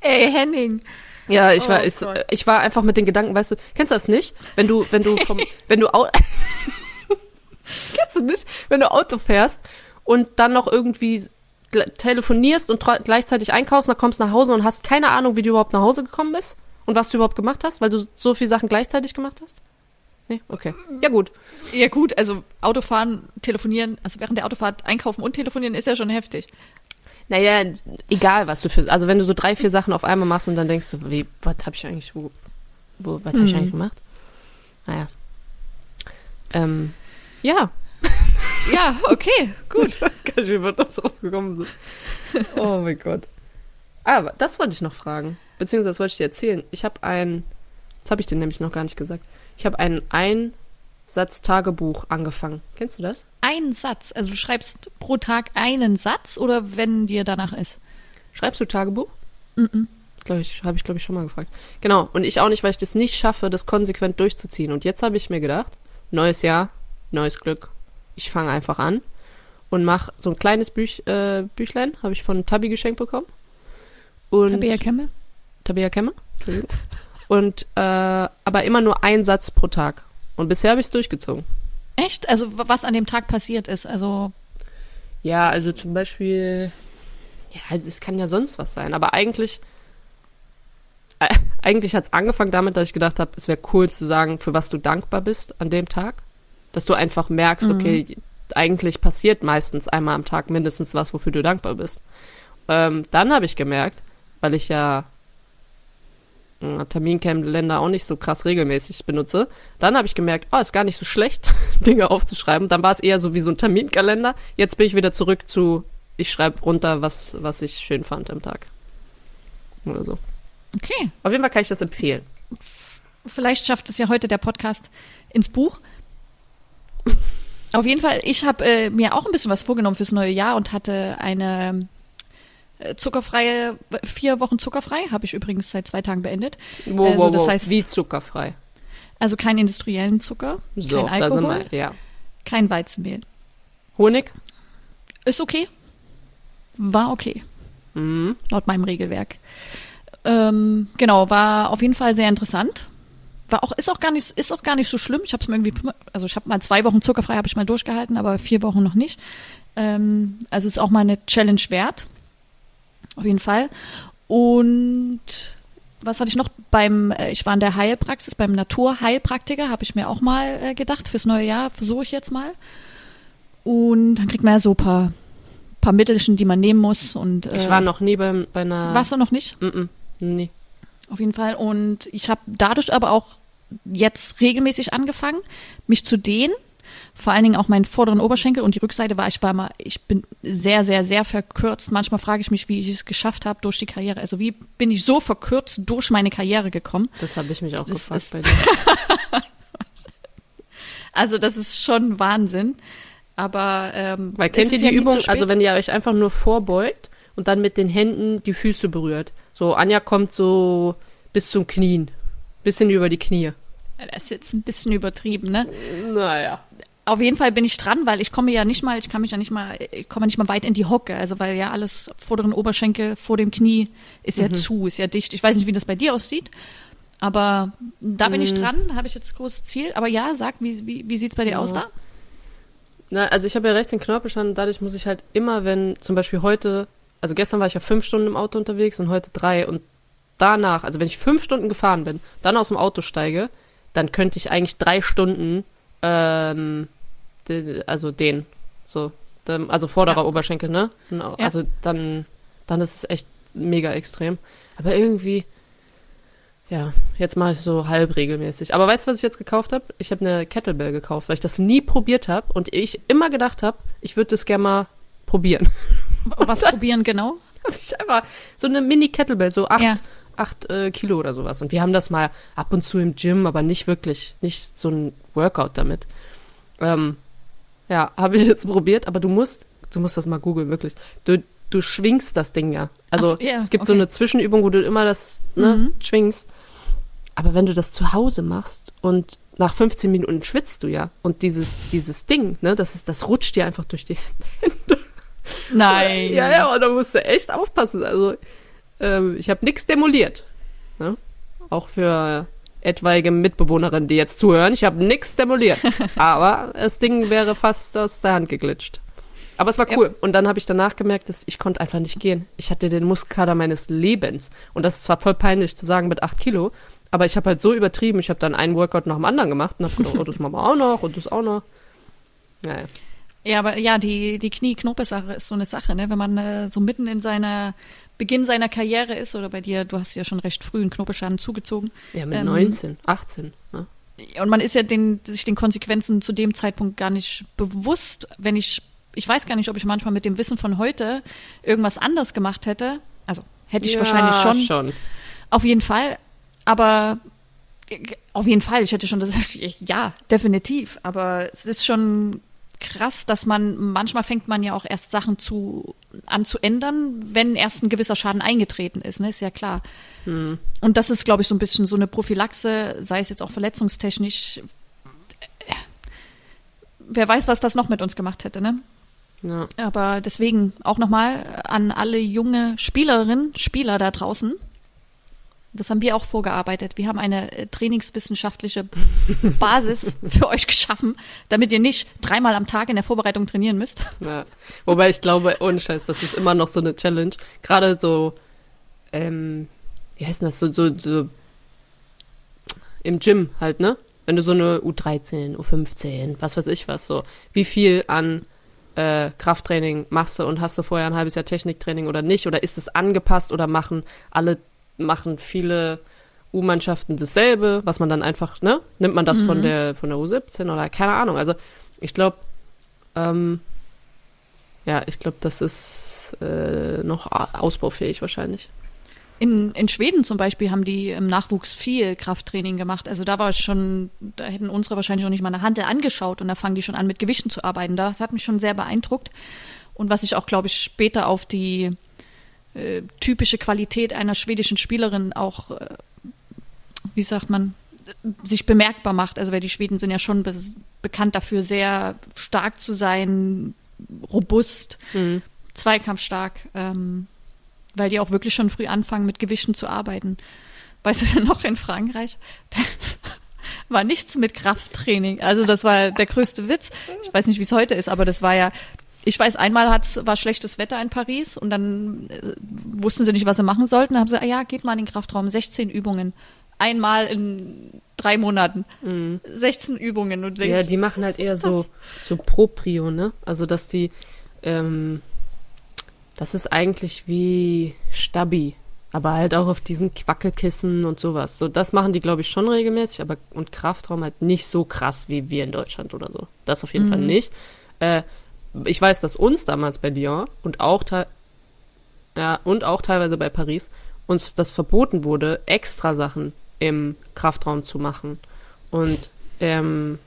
Ey, Henning. Ja, ich war, Oh ich, ich war einfach mit den Gedanken, weißt du, kennst du das nicht? Wenn du, wenn du vom, wenn du kennst du nicht, wenn du Auto fährst und dann noch irgendwie telefonierst und gleichzeitig einkaufst, dann kommst nach Hause und hast keine Ahnung, wie du überhaupt nach Hause gekommen bist und was du überhaupt gemacht hast, weil du so viele Sachen gleichzeitig gemacht hast? Nee, okay. Ja gut. Ja gut, also Autofahren, telefonieren, also während der Autofahrt einkaufen und telefonieren ist ja schon heftig. Naja, egal, was du für, also wenn du so drei, vier Sachen auf einmal machst und dann denkst du, wie, was habe ich eigentlich, wo, wo was habe ich Mhm. eigentlich gemacht? Naja. Ähm, ja. Ja, okay, gut. Ich weiß gar nicht, wie wir da drauf gekommen sind. Oh mein Gott. Aber das wollte ich noch fragen. Beziehungsweise das wollte ich dir erzählen. Ich habe ein, das habe ich dir nämlich noch gar nicht gesagt. Ich habe ein Einsatz-Tagebuch angefangen. Kennst du das? Ein Satz, also du schreibst pro Tag einen Satz oder wenn dir danach ist? Schreibst du Tagebuch? Mhm. Glaube ich, habe ich glaube ich schon mal gefragt. Genau. Und ich auch nicht, weil ich das nicht schaffe, das konsequent durchzuziehen. Und jetzt habe ich mir gedacht, neues Jahr, neues Glück. Ich fange einfach an und mache so ein kleines Büch, äh, Büchlein, habe ich von Tabi geschenkt bekommen. Und Tabea Kemme? Tabea Kemmer. Entschuldigung. Und äh, aber immer nur ein Satz pro Tag. Und bisher habe ich es durchgezogen. Echt? Also was an dem Tag passiert ist, also Ja, also zum Beispiel, ja, also es kann ja sonst was sein, aber eigentlich, äh, eigentlich hat es angefangen damit, dass ich gedacht habe, es wäre cool zu sagen, für was du dankbar bist an dem Tag. Dass du einfach merkst, Mhm. okay, eigentlich passiert meistens einmal am Tag mindestens was, wofür du dankbar bist. Ähm, dann habe ich gemerkt, weil ich ja äh, Terminkalender auch nicht so krass regelmäßig benutze, dann habe ich gemerkt, oh, ist gar nicht so schlecht, Dinge aufzuschreiben. Dann war es eher so wie so ein Terminkalender. Jetzt bin ich wieder zurück zu, ich schreibe runter, was, was ich schön fand am Tag. Oder so. okay. Auf jeden Fall kann ich das empfehlen. Vielleicht schafft es ja heute der Podcast ins Buch. Auf jeden Fall, ich habe äh, mir auch ein bisschen was vorgenommen fürs neue Jahr und hatte eine äh, zuckerfreie, vier Wochen zuckerfrei, habe ich übrigens seit zwei Tagen beendet. Wo, Also, wo, das wo, heißt- wie zuckerfrei. Also keinen industriellen Zucker, So, kein Alkohol, wir, ja. kein Weizenmehl. Honig? Ist okay. War okay, Mhm. laut meinem Regelwerk. Ähm, genau, war auf jeden Fall sehr interessant. War auch, ist auch gar nicht, ist auch gar nicht so schlimm. Ich habe es mir irgendwie, also ich habe mal zwei Wochen zuckerfrei, habe ich mal durchgehalten, aber vier Wochen noch nicht. Ähm, also ist auch mal eine Challenge wert. Auf jeden Fall. Und was hatte ich noch beim, äh, ich war in der Heilpraxis, beim Naturheilpraktiker, habe ich mir auch mal äh, gedacht, fürs neue Jahr versuche ich jetzt mal. Und dann kriegt man ja so ein paar, paar Mittelchen, die man nehmen muss. Und, äh, Ich war noch nie beim, bei einer. Warst du noch nicht? Mhm. Nee. Auf jeden Fall. Und ich habe dadurch aber auch jetzt regelmäßig angefangen, mich zu dehnen. Vor allen Dingen auch meinen vorderen Oberschenkel und die Rückseite war ich war mal, ich bin sehr, sehr, sehr verkürzt. Manchmal frage ich mich, wie ich es geschafft habe durch die Karriere. Also wie bin ich so verkürzt durch meine Karriere gekommen? Das habe ich mich auch Das gefragt bei dir. Also das ist schon Wahnsinn. Aber ähm, Weil kennt ihr die ja Übung, also wenn ihr euch einfach nur vorbeugt und dann mit den Händen die Füße berührt. So, Anja kommt so bis zum Knien. Bisschen über die Knie. Das ist jetzt ein bisschen übertrieben, ne? Naja. Auf jeden Fall bin ich dran, weil ich komme ja nicht mal, ich kann mich ja nicht mal, ich komme nicht mal weit in die Hocke, also weil ja alles vorderen Oberschenkel vor dem Knie ist ja zu, ist ja dicht. Ich weiß nicht, wie das bei dir aussieht, aber da bin ich dran, habe ich jetzt großes Ziel. Aber ja, sag, wie, wie, wie sieht's bei dir Ja. aus da? Na, also ich habe ja rechts den Knorpelstand dadurch muss ich halt immer, wenn zum Beispiel heute, also gestern war ich ja fünf Stunden im Auto unterwegs und heute drei und danach, also wenn ich fünf Stunden gefahren bin, dann aus dem Auto steige, dann könnte ich eigentlich drei Stunden, ähm, de, also den, so, dem, also vorderer Ja. Oberschenkel, ne? Genau, Also dann, dann ist es echt mega extrem. Aber irgendwie, ja, jetzt mache ich so halb regelmäßig. Aber weißt du, was ich jetzt gekauft habe? Ich habe eine Kettlebell gekauft, weil ich das nie probiert habe und ich immer gedacht habe, ich würde das gerne mal probieren. Was probieren genau? habe ich einfach so eine Mini-Kettlebell, so acht, Ja. Acht äh, Kilo oder sowas. Und wir haben das mal ab und zu im Gym, aber nicht wirklich, nicht so ein Workout damit. Ähm, ja, habe ich jetzt probiert, aber du musst, du musst das mal googeln, wirklich. Du, du schwingst das Ding ja. Also so, ja, es gibt so okay. eine Zwischenübung, wo du immer das ne, Mhm. schwingst. Aber wenn du das zu Hause machst und nach 15 Minuten schwitzt du ja und dieses, dieses Ding, ne, das ist, das rutscht dir einfach durch die Hände. Nein. Ja, ja, und da musst du echt aufpassen. Also, ähm, ich habe nichts demoliert. Ne? Auch für etwaige Mitbewohnerinnen, die jetzt zuhören. Ich habe nichts demoliert. Aber das Ding wäre fast aus der Hand geglitscht. Aber es war cool. Und dann habe ich danach gemerkt, dass ich konnte einfach nicht gehen. Ich hatte den Muskelkater meines Lebens. Und das ist zwar voll peinlich zu sagen mit acht Kilo, aber ich habe halt so übertrieben. Ich habe dann einen Workout nach dem anderen gemacht und habe gedacht, oh, das machen wir auch noch und das auch noch. Naja. Ja, aber ja, die, die Knie-Knorpelsache ist so eine Sache, ne? Wenn man äh, so mitten in seiner Beginn seiner Karriere ist, oder bei dir, du hast ja schon recht früh einen Knorpelschaden zugezogen. Ja, mit Ähm, 19, 18. Ne? Und man ist ja den, sich den Konsequenzen zu dem Zeitpunkt gar nicht bewusst. Wenn ich, ich weiß gar nicht, ob ich manchmal mit dem Wissen von heute irgendwas anders gemacht hätte. Also hätte ich Ja, wahrscheinlich schon, schon. auf jeden Fall. Aber äh, auf jeden Fall, ich hätte schon das, ja, definitiv. Aber es ist schon krass, dass man, manchmal fängt man ja auch erst Sachen zu, an zu ändern, wenn erst ein gewisser Schaden eingetreten ist, ne, ist ja klar. Und das ist, glaube ich, so ein bisschen so eine Prophylaxe, sei es jetzt auch verletzungstechnisch. Äh, Wer weiß, was das noch mit uns gemacht hätte, ne? Ja. Aber deswegen auch nochmal an alle junge Spielerinnen, Spieler da draußen. Das haben wir auch vorgearbeitet. Wir haben eine äh, trainingswissenschaftliche Basis für euch geschaffen, damit ihr nicht dreimal am Tag in der Vorbereitung trainieren müsst. Ja. Wobei ich glaube, ohne Scheiß, das ist immer noch so eine Challenge. Gerade so, ähm, wie heißt das, so, so, so im Gym halt, ne? Wenn du so eine U13, U15, was weiß ich was, so, wie viel an äh, Krafttraining machst du und hast du vorher ein halbes Jahr Techniktraining oder nicht? Oder ist es angepasst oder machen alle, machen viele U-Mannschaften dasselbe, was man dann einfach, ne? Nimmt man das von der von der U17 oder keine Ahnung. Also ich glaube, ähm, ja, ich glaube, das ist äh, noch ausbaufähig wahrscheinlich. In, in Schweden zum Beispiel haben die im Nachwuchs viel Krafttraining gemacht. Also da war es schon, da hätten unsere wahrscheinlich noch nicht mal eine Handel angeschaut und da fangen die schon an, mit Gewichten zu arbeiten. Das hat mich schon sehr beeindruckt. Und was ich auch, glaube ich, später auf die äh, typische Qualität einer schwedischen Spielerin auch, äh, wie sagt man, sich bemerkbar macht. Also weil die Schweden sind ja schon be bekannt dafür, sehr stark zu sein, robust, zweikampfstark, ähm, weil die auch wirklich schon früh anfangen, mit Gewichten zu arbeiten. Weißt du denn noch in Frankreich? war nichts mit Krafttraining. Also das war der größte Witz. Ich weiß nicht, wie es heute ist, aber das war ja, ich weiß, einmal hat's, war schlechtes Wetter in Paris und dann äh, wussten sie nicht, was sie machen sollten. Dann haben sie, ah ja, geht mal in den Kraftraum, 16 Übungen. Einmal in drei Monaten. 16 Übungen. Und denkst, Ja, die machen halt eher so, so Proprio, ne? Also, dass die, ähm, das ist eigentlich wie Stabi, aber halt auch auf diesen Quackelkissen und sowas. So, das machen die, glaube ich, schon regelmäßig, aber und Kraftraum halt nicht so krass wie wir in Deutschland oder so. Das auf jeden Fall nicht. Äh, ich weiß, dass uns damals bei Lyon und auch te- ja, und auch teilweise bei Paris uns das verboten wurde, extra Sachen im Kraftraum zu machen. Und ähm,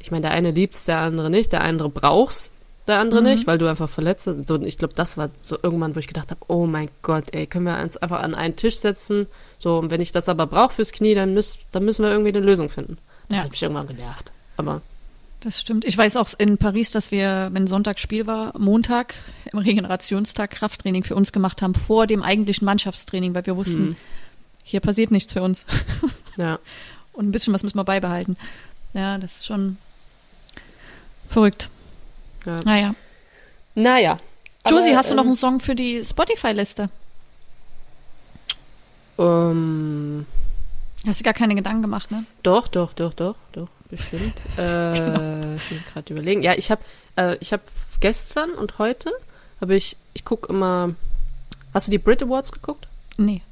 ich meine, der eine liebt's, der andere nicht, der andere braucht's, der andere nicht, weil du einfach verletzt bist. So, und ich glaube, das war so irgendwann, wo ich gedacht habe, oh mein Gott, ey, können wir uns einfach an einen Tisch setzen? So, und wenn ich das aber brauche fürs Knie, dann, müsst, dann müssen wir irgendwie eine Lösung finden. Das Ja. hat mich irgendwann genervt. Aber Das stimmt. Ich weiß auch in Paris, dass wir, wenn Sonntag Spiel war, Montag im Regenerationstag Krafttraining für uns gemacht haben, vor dem eigentlichen Mannschaftstraining, weil wir wussten, hier passiert nichts für uns. ja, Und ein bisschen was müssen wir beibehalten. Ja, das ist schon verrückt. ja. Naja. Naja. Josie, hast du noch ähm, einen Song für die Spotify-Liste? Ähm, Hast du gar keine Gedanken gemacht, ne? Doch, doch, doch, doch, doch, bestimmt. äh, ich muss gerade überlegen. Ja, ich habe äh, ich habe gestern und heute habe ich ich guck immer Hast du die Brit Awards geguckt? Nee,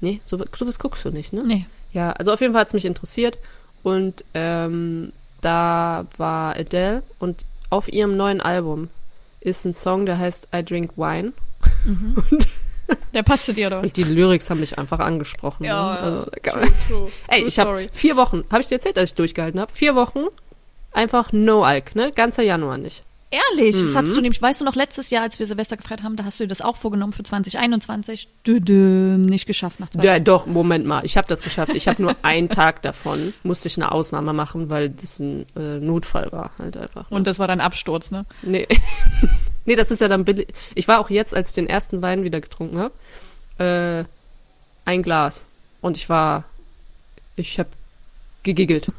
Nee, so, sowas guckst du nicht, ne? nee. Ja, also auf jeden Fall hat's mich interessiert und ähm, da war Adele und auf ihrem neuen Album ist ein Song, der heißt I Drink Wine Der passt zu dir, oder was? und die Lyrics haben mich einfach angesprochen. Ja, ne? also, true, true. Ey, True ich habe vier Wochen, habe ich dir erzählt, dass ich durchgehalten habe? Vier Wochen einfach No Alk, ne? Ganzer Januar nicht. Ehrlich, das Mhm. hast du nämlich, weißt du noch, letztes Jahr, als wir Silvester gefeiert haben, da hast du dir das auch vorgenommen für 2021. Düdüm, nicht geschafft nach zwei Ja, doch, Moment mal, ich habe das geschafft. Ich habe nur einen Tag davon, musste ich eine Ausnahme machen, weil das ein äh, Notfall war halt einfach. Und das war dein Absturz, ne? Nee. Nee, das ist ja dann billig. Ich war auch jetzt, als ich den ersten Wein wieder getrunken habe, äh, ein Glas. Und ich war, ich habe gegiggelt.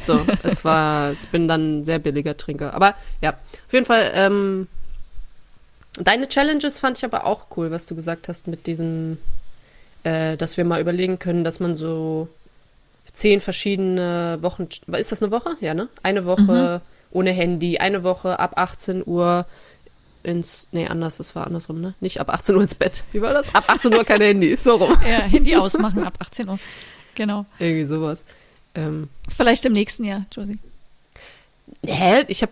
So, es war, ich bin dann ein sehr billiger Trinker. Aber ja, auf jeden Fall, ähm, deine Challenges fand ich aber auch cool, was du gesagt hast mit diesem, äh, dass wir mal überlegen können, dass man so zehn verschiedene Wochen, ist das eine Woche? Ja, ne? Eine Woche ohne Handy, eine Woche ab 18 Uhr ins, nee, anders, das war andersrum, ne? Nicht ab 18 Uhr ins Bett. Wie war das? Ab 18 Uhr kein Handy, so rum. Ja, Handy ausmachen ab 18 Uhr. Genau. Irgendwie sowas. Ähm, Vielleicht im nächsten Jahr, Josie. hä? Ich hab,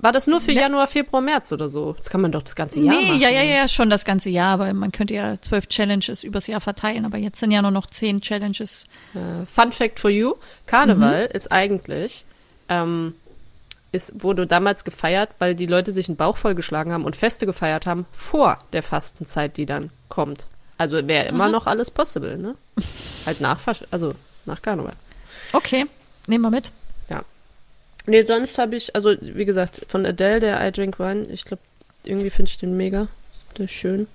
war das nur für Ne. Januar, Februar, März oder so? Das kann man doch das ganze Jahr nee, machen. ja, ja, ja, schon das ganze Jahr, aber man könnte ja zwölf Challenges übers Jahr verteilen, aber jetzt sind ja nur noch zehn Challenges. Äh, Fun Fact for you: Karneval ist eigentlich, ähm, ist, wurde damals gefeiert, weil die Leute sich einen Bauch vollgeschlagen haben und Feste gefeiert haben vor der Fastenzeit, die dann kommt. Also wäre immer noch alles possible, ne? halt nach, also nach Karneval. Okay, nehmen wir mit. Nee, sonst habe ich, also wie gesagt, von Adele, der I Drink Wine, ich glaube, irgendwie finde ich den mega. Der ist schön.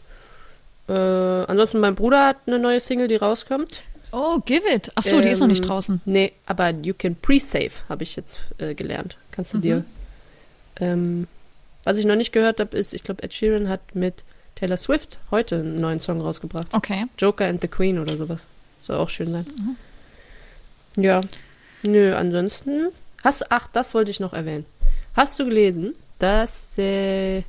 Äh, ansonsten, mein Bruder hat eine neue Single, die rauskommt. Oh, give it. Ach so, die ist noch nicht Ähm, draußen. Nee, aber you can pre-save, habe ich jetzt äh, gelernt. Kannst du Mhm. dir. Ähm, was ich noch nicht gehört habe, ist, ich glaube, Ed Sheeran hat mit Taylor Swift heute einen neuen Song rausgebracht. Okay. Joker and the Queen oder sowas. Soll auch schön sein. Mhm. Ja. Nö, ansonsten. Hast du, ach, das wollte ich noch erwähnen. Hast du gelesen, dass äh,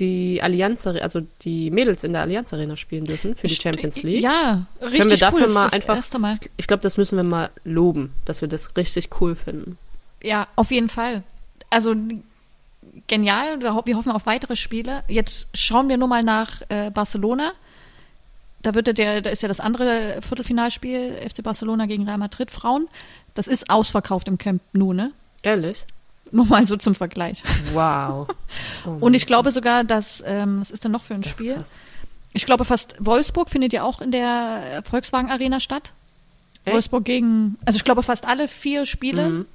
die Allianz, also die Mädels in der Allianz Arena spielen dürfen für die Champions League? Ja, richtig wir dafür cool. Mal das einfach- Mal. Ich glaube, das müssen wir mal loben, dass wir das richtig cool finden. Ja, auf jeden Fall. Also genial. Wir ho- wir hoffen auf weitere Spiele. Jetzt schauen wir nur mal nach äh, Barcelona. Da wird der, da ist ja das andere Viertelfinalspiel FC Barcelona gegen Real Madrid Frauen. Das ist ausverkauft im Camp Nou, ne? Ehrlich? Nur mal so zum Vergleich. Wow. Oh Und ich glaube sogar, dass ähm, was ist denn noch für ein das Spiel? Ich glaube fast Wolfsburg findet ja auch in der Volkswagen Arena statt. Echt? Wolfsburg gegen, also ich glaube fast alle vier Spiele Mhm.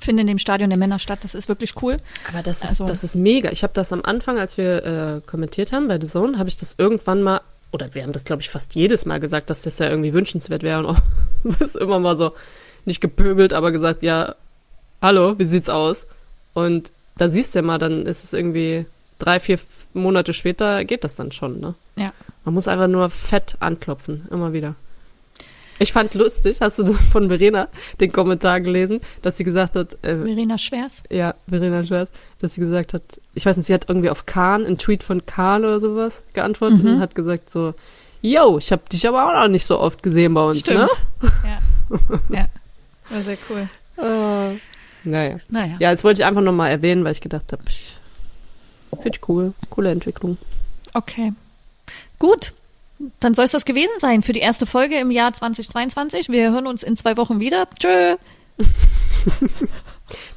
Finden in dem Stadion der Männer statt. Das ist wirklich cool. Aber das ist, Also- das ist mega. Ich habe das am Anfang, als wir äh, kommentiert haben bei The Zone, habe ich das irgendwann mal, oder wir haben das, glaube ich, fast jedes Mal gesagt, dass das ja irgendwie wünschenswert wäre und auch das immer mal so nicht gepöbelt, aber gesagt, ja, hallo, wie sieht's aus? Und da siehst du ja mal, dann ist es irgendwie drei, vier Monate später geht das dann schon, ne? Ja. Man muss einfach nur fett anklopfen, immer wieder. Ich fand lustig, hast du von Verena den Kommentar gelesen, dass sie gesagt hat, äh, Verena Schwers. ja, Verena Schwarz, dass sie gesagt hat, ich weiß nicht, sie hat irgendwie auf Kahn, einen Tweet von Kahn oder sowas geantwortet Mhm. und hat gesagt so, yo, ich habe dich aber auch noch nicht so oft gesehen bei uns, Stimmt. Ja. ja. War sehr cool. ne? Äh, naja. Naja. Ja, jetzt wollte ich einfach nochmal erwähnen, weil ich gedacht habe, ich finde ich cool, coole Entwicklung. Okay. Gut. Dann soll es das gewesen sein für die erste Folge im Jahr 2022. Wir hören uns in zwei Wochen wieder. Tschö.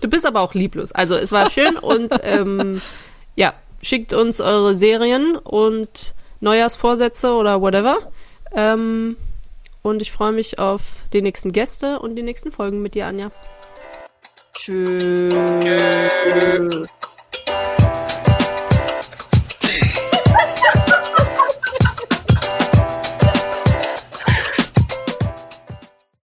Du bist aber auch lieblos. Also es war schön und ähm, ja, schickt uns eure Serien und Neujahrsvorsätze oder whatever. Ähm, und ich freue mich auf die nächsten Gäste und die nächsten Folgen mit dir, Anja. Tschüss.